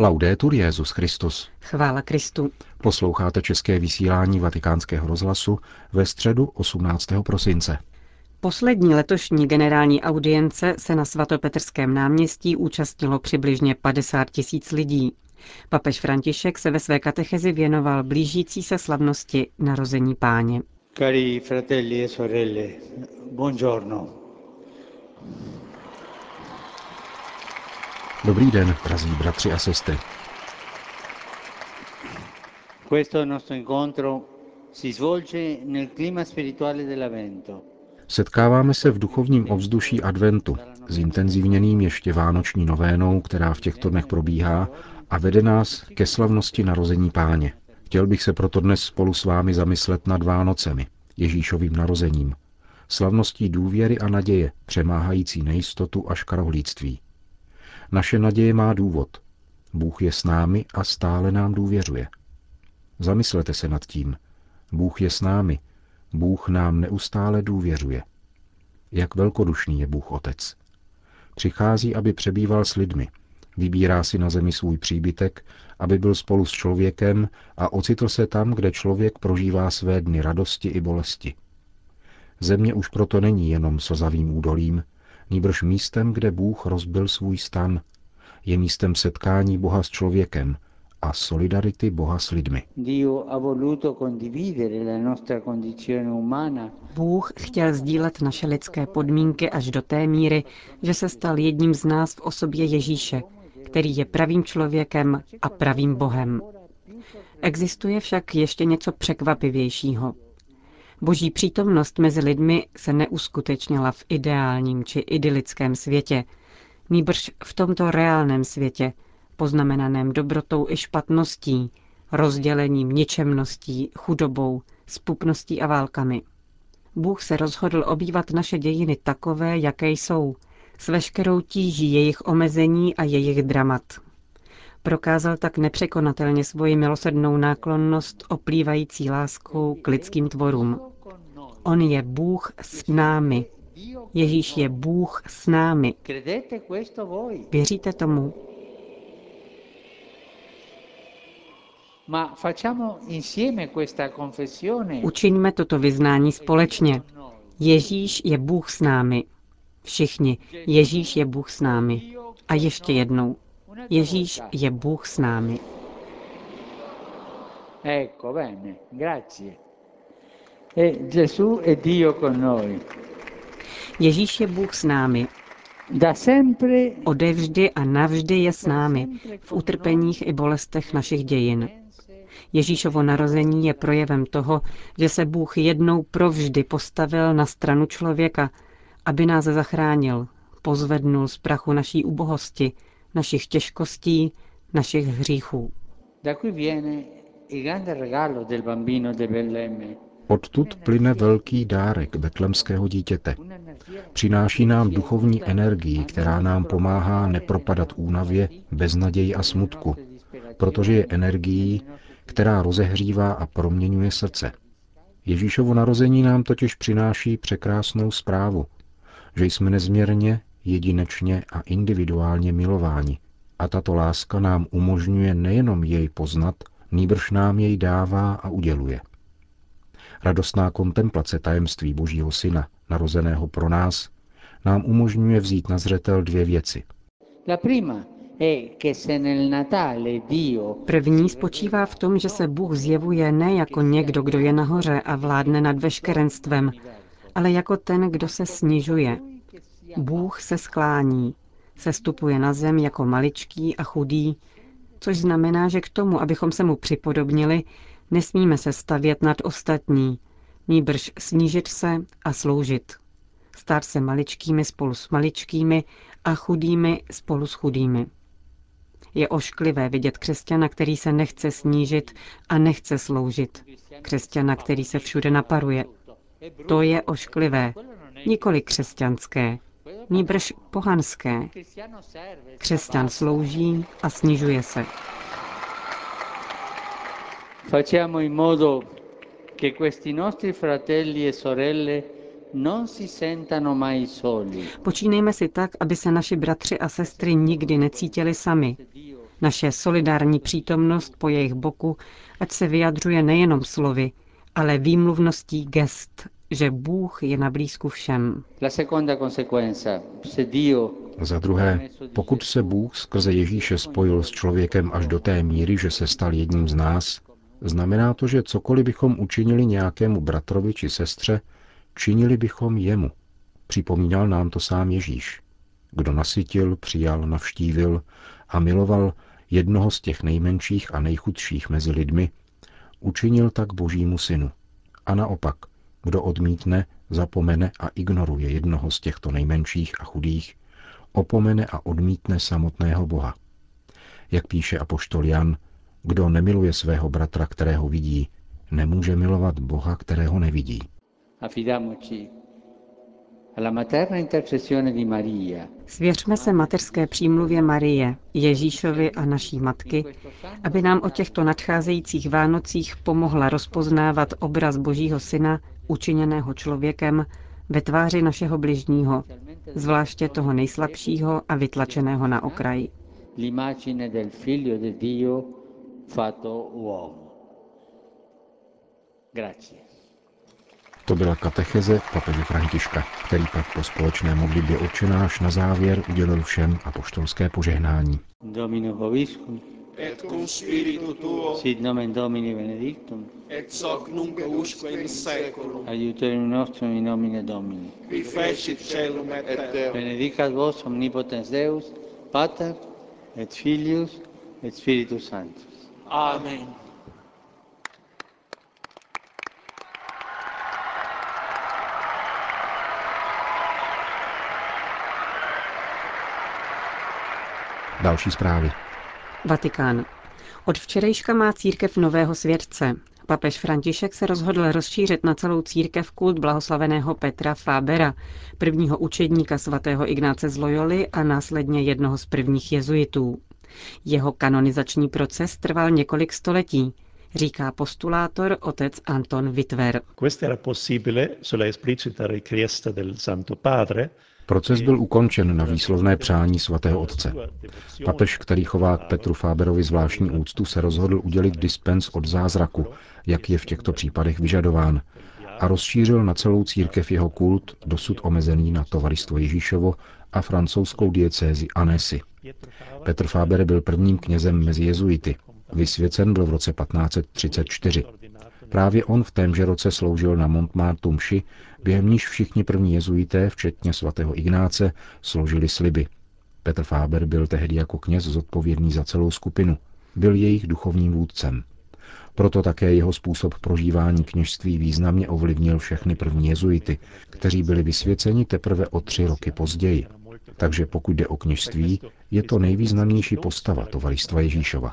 Laudetur Jezus Christus. Chvála Kristu. Posloucháte české vysílání Vatikánského rozhlasu ve středu 18. prosince. Poslední letošní generální audience se na svatopetrském náměstí účastnilo přibližně 50 tisíc lidí. Papež František se ve své katechezi věnoval blížící se slavnosti narození páně. Cari fratelli e sorelle, buongiorno. Dobrý den, drazí bratři a sestry. Questo nostro incontro si svolge nel clima spirituale dell'Avvento. Setkáváme se v duchovním ovzduší adventu, zintenzivněným ještě vánoční novénou, která v těchto dnech probíhá a vede nás ke slavnosti narození páně. Chtěl bych se proto dnes spolu s vámi zamyslet nad Vánocemi, Ježíšovým narozením, slavností důvěry a naděje, přemáhající nejistotu a škarohlíctví. Naše naděje má důvod. Bůh je s námi a stále nám důvěřuje. Zamyslete se nad tím. Bůh je s námi. Bůh nám neustále důvěřuje. Jak velkodušný je Bůh Otec. Přichází, aby přebýval s lidmi. Vybírá si na zemi svůj příbytek, aby byl spolu s člověkem a ocitl se tam, kde člověk prožívá své dny radosti i bolesti. Země už proto není jenom slzavým údolím, nýbrž místem, kde Bůh rozbil svůj stan. Je místem setkání Boha s člověkem a solidarity Boha s lidmi. Bůh chtěl sdílet naše lidské podmínky až do té míry, že se stal jedním z nás v osobě Ježíše, který je pravým člověkem a pravým Bohem. Existuje však ještě něco překvapivějšího. Boží přítomnost mezi lidmi se neuskutečnila v ideálním či idylickém světě, nýbrž v tomto reálném světě, poznamenaném dobrotou i špatností, rozdělením ničemností, chudobou, spupností a válkami. Bůh se rozhodl obývat naše dějiny takové, jaké jsou, s veškerou tíží jejich omezení a jejich dramat. Prokázal tak nepřekonatelně svoji milosrdnou náklonnost oplývající láskou k lidským tvorům. On je Bůh s námi. Ježíš je Bůh s námi. Věříte tomu? Učiňme toto vyznání společně. Ježíš je Bůh s námi. Všichni. Ježíš je Bůh s námi. A ještě jednou. Ježíš je Bůh s námi. Ecco, bene, grazie. Ježíš je Bůh s námi. Da Odevždy a navždy je s námi v utrpeních i bolestech našich dějin. Ježíšovo narození je projevem toho, že se Bůh jednou provždy postavil na stranu člověka, aby nás zachránil, pozvednul z prachu naší ubohosti, našich těžkostí, našich hříchů. Odtud plyne velký dárek betlemského dítěte. Přináší nám duchovní energii, která nám pomáhá nepropadat únavě, beznaději a smutku, protože je energií, která rozehřívá a proměňuje srdce. Ježíšovo narození nám totiž přináší překrásnou zprávu, že jsme nezměrně, jedinečně a individuálně milováni. A tato láska nám umožňuje nejenom jej poznat, nýbrž nám jej dává a uděluje. Radostná kontemplace tajemství Božího Syna, narozeného pro nás, nám umožňuje vzít na zřetel dvě věci. První spočívá v tom, že se Bůh zjevuje ne jako někdo, kdo je nahoře a vládne nad veškerenstvem, ale jako ten, kdo se snižuje. Bůh se sklání, sestupuje na zem jako maličký a chudý, což znamená, že k tomu, abychom se mu připodobnili, nesmíme se stavět nad ostatní, nýbrž snížit se a sloužit. Stát se maličkými spolu s maličkými a chudými spolu s chudými. Je ošklivé vidět křesťana, který se nechce snížit a nechce sloužit. Křesťana, který se všude naparuje. To je ošklivé, nikoli křesťanské, nýbrž pohanské. Křesťan slouží a snižuje se. Facciamo in modo che questi nostri fratelli e sorelle non si sentano mai soli. Počínejme si tak, aby se naši bratři a sestry nikdy necítili sami. Naše solidární přítomnost po jejich boku, ať se vyjadřuje nejenom slovy, ale výmluvností gest, že Bůh je na blízku všem. Za druhé, pokud se Bůh skrze Ježíše spojil s člověkem až do té míry, že se stal jedním z nás, znamená to, že cokoliv bychom učinili nějakému bratrovi či sestře, činili bychom jemu. Připomínal nám to sám Ježíš. Kdo nasytil, přijal, navštívil a miloval jednoho z těch nejmenších a nejchudších mezi lidmi, učinil tak božímu synu. A naopak, kdo odmítne, zapomene a ignoruje jednoho z těchto nejmenších a chudých, opomene a odmítne samotného Boha. Jak píše apoštol Jan, kdo nemiluje svého bratra, kterého vidí, nemůže milovat Boha, kterého nevidí. Svěřme se mateřské přímluvě Marie, Ježíšovi a naší matky, aby nám o těchto nadcházejících Vánocích pomohla rozpoznávat obraz Božího Syna, učiněného člověkem, ve tváři našeho bližního, zvláště toho nejslabšího a vytlačeného na okraji. Grazie. To byla katecheze papeže Františka, který pak po společné modlitbě odčenáš na závěr udělil všem apoštolské požehnání. Domino Hoviscum, et cum spiritu tuo, sit nomen Domini benedictum, et hoc nunc usque in seculum, aiuterium nostrum in nomine Domini, qui fecit celum et terra, benedicat vos omnipotens Deus, Pater, et Filius, et Spiritus Sanctus. Amen. Další zprávy. Vatikán. Od včerejška má církev nového světce. Papež František se rozhodl rozšířit na celou církev kult blahoslaveného Petra Fábera, prvního učedníka svatého Ignáce z Loyoli a následně jednoho z prvních jezuitů. Jeho kanonizační proces trval několik století, říká postulátor otec Anton Witwer. Questo era possibile sulla esplicita richiesta del Santo Padre, Proces byl ukončen na výslovné přání svatého otce. Papež, který chová k Petru Fáberovi zvláštní úctu, se rozhodl udělit dispens od zázraku, jak je v těchto případech vyžadován, a rozšířil na celou církev jeho kult, dosud omezený na tovaristvo Ježíšovo a francouzskou diecézi Annecy. Petr Fáber byl prvním knězem mezi jezuity. Vysvěcen byl v roce 1534. Právě on v témže roce sloužil na Montmartu mši, během níž všichni první jezuité, včetně svatého Ignáce, složili sliby. Petr Fáber byl tehdy jako kněz zodpovědný za celou skupinu. Byl jejich duchovním vůdcem. Proto také jeho způsob prožívání kněžství významně ovlivnil všechny první jezuity, kteří byli vysvěceni teprve o tři roky později. Takže pokud jde o kněžství, je to nejvýznamnější postava tovaristva Ježíšova.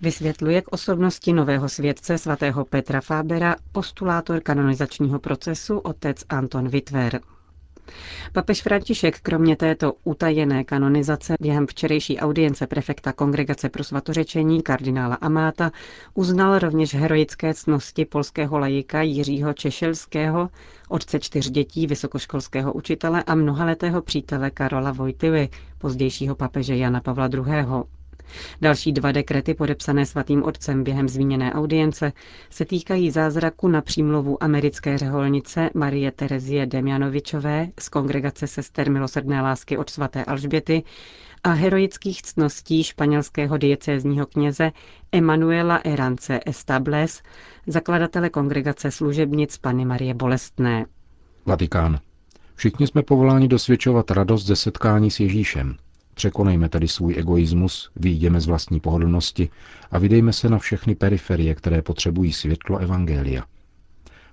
Vysvětluje k osobnosti nového světce svatého Petra Fábera postulátor kanonizačního procesu otec Anton Witwer. Papež František kromě této utajené kanonizace během včerejší audience prefekta Kongregace pro svatořečení kardinála Amáta uznal rovněž heroické cnosti polského lajika Jiřího Češelského, otce čtyř dětí, vysokoškolského učitele a mnohaletého přítele Karola Vojtyvy, pozdějšího papeže Jana Pavla II. Další dva dekrety podepsané svatým otcem během zmíněné audience se týkají zázraku na přímluvu americké řeholnice Marie Terezie Demjanovičové z kongregace sester milosrdné lásky od svaté Alžběty a heroických ctností španělského diecézního kněze Emanuela Erance Estables, zakladatele kongregace služebnic Pany Marie Bolestné. Vatikán. Všichni jsme povoláni dosvědčovat radost ze setkání s Ježíšem. Překonejme tedy svůj egoismus, výjdeme z vlastní pohodlnosti a vydejme se na všechny periferie, které potřebují světlo Evangelia.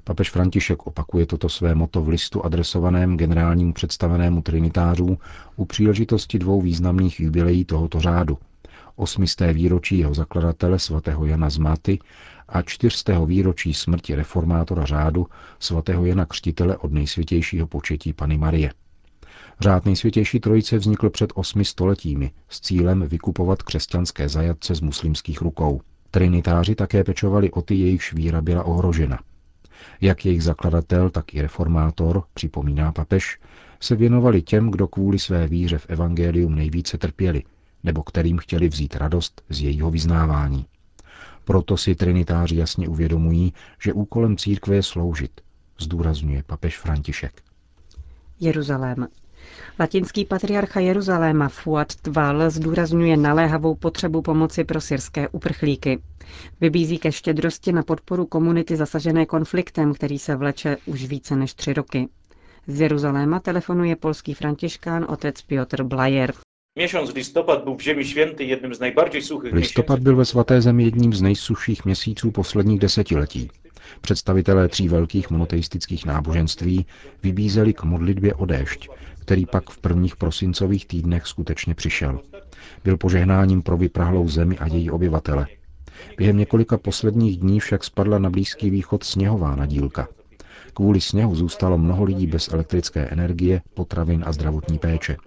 Papež František opakuje toto své moto v listu adresovaném generálnímu představenému trinitářů u příležitosti dvou významných jubileí tohoto řádu. Osmisté výročí jeho zakladatele svatého Jana z Maty a čtyřstého výročí smrti reformátora řádu svatého Jana Křtitele od nejsvětějšího početí Pany Marie. Řád nejsvětější trojice vznikl před osmi stoletími s cílem vykupovat křesťanské zajatce z muslimských rukou. Trinitáři také pečovali o ty, jejichž víra byla ohrožena. Jak jejich zakladatel, tak i reformátor, připomíná papež, se věnovali těm, kdo kvůli své víře v evangelium nejvíce trpěli, nebo kterým chtěli vzít radost z jejího vyznávání. Proto si trinitáři jasně uvědomují, že úkolem církve je sloužit, zdůrazňuje papež František. Jeruzalém. Latinský patriarcha Jeruzaléma Fuad Tval zdůrazňuje naléhavou potřebu pomoci pro syrské uprchlíky. Vybízí ke štědrosti na podporu komunity zasažené konfliktem, který se vleče už více než tři roky. Z Jeruzaléma telefonuje polský františkán otec Piotr Blajer. Miesiąc listopad był w Ziemi Świętej jednym z suchych Listopad byl ve svaté zemi jedním z nejsušších měsíců posledních desetiletí. Představitelé tří velkých monoteistických náboženství vybízeli k modlitbě o déšť, který pak v prvních prosincových týdnech skutečně přišel. Byl požehnáním pro vyprahlou zemi a její obyvatele. Během několika posledních dní však spadla na Blízký východ sněhová nadílka. Kvůli sněhu zůstalo mnoho lidí bez elektrické energie, potravin a zdravotní péče.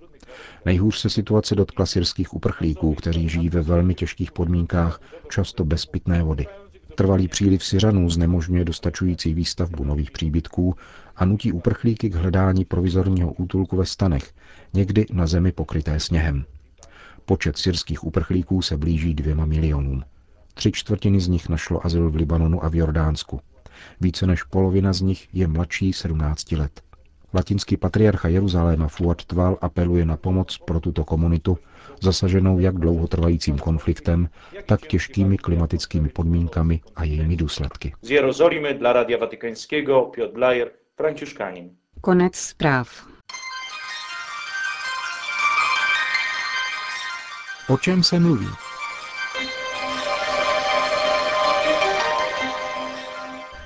Nejhůř se situace dotkla syrských uprchlíků, kteří žijí ve velmi těžkých podmínkách, často bez pitné vody. Trvalý příliv Syřanů znemožňuje dostačující výstavbu nových příbytků a nutí uprchlíky k hledání provizorního útulku ve stanech, někdy na zemi pokryté sněhem. Počet syrských uprchlíků se blíží dvěma milionům. Tři čtvrtiny z nich našlo azyl v Libanonu a v Jordánsku. Více než polovina z nich je mladší 17 let. Latinský patriarcha Jeruzaléma Fuad Tval apeluje na pomoc pro tuto komunitu, zasaženou jak dlouhotrvajícím konfliktem, tak těžkými klimatickými podmínkami a jejími důsledky. Z Jerozolimy dla Radia Watykańskiego Piotr Blajer, Franciszkanin. Konec zpráv. O čem se mluví?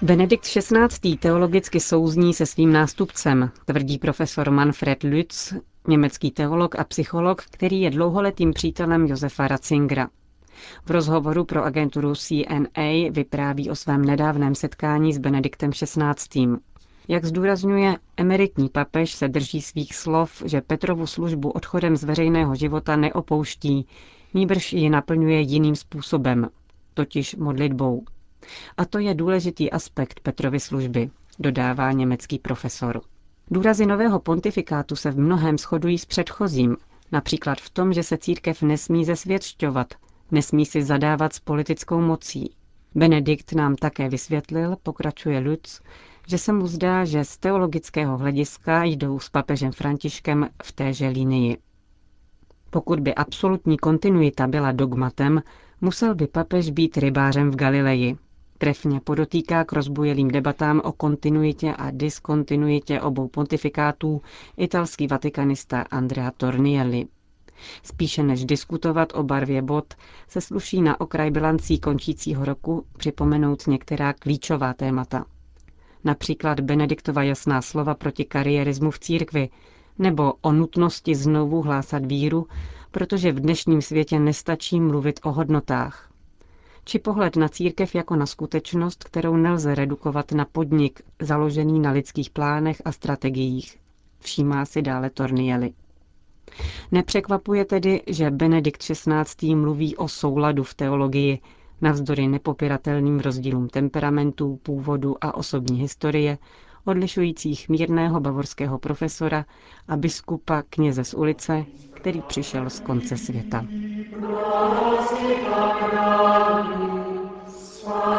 Benedikt XVI. teologicky souzní se svým nástupcem, tvrdí profesor Manfred Lütz, německý teolog a psycholog, který je dlouholetým přítelem Josefa Ratzingera. V rozhovoru pro agenturu CNA vypráví o svém nedávném setkání s Benediktem XVI. Jak zdůrazňuje, emeritní papež se drží svých slov, že Petrovu službu odchodem z veřejného života neopouští, nýbrž ji naplňuje jiným způsobem, totiž modlitbou. A to je důležitý aspekt Petrovy služby, dodává německý profesor. Důrazy nového pontifikátu se v mnohem shodují s předchozím, například v tom, že se církev nesmí zesvědčovat, nesmí si zadávat s politickou mocí. Benedikt nám také vysvětlil, pokračuje Lutz, že se mu zdá, že z teologického hlediska jdou s papežem Františkem v téže linii. Pokud by absolutní kontinuita byla dogmatem, musel by papež být rybářem v Galileji, Trefně podotýká k rozbujelým debatám o kontinuitě a diskontinuitě obou pontifikátů italský vatikanista Andrea Tornielli. Spíše než diskutovat o barvě bod, se sluší na okraj bilancí končícího roku připomenout některá klíčová témata. Například Benediktova jasná slova proti kariérismu v církvi, nebo o nutnosti znovu hlásat víru, protože v dnešním světě nestačí mluvit o hodnotách či pohled na církev jako na skutečnost, kterou nelze redukovat na podnik založený na lidských plánech a strategiích, všímá si dále Tornieli. Nepřekvapuje tedy, že Benedikt XVI. mluví o souladu v teologii, navzdory nepopiratelným rozdílům temperamentů, původu a osobní historie, odlišujících mírného bavorského profesora a biskupa kněze z ulice, který přišel z konce světa. Kdo si pak dálí svá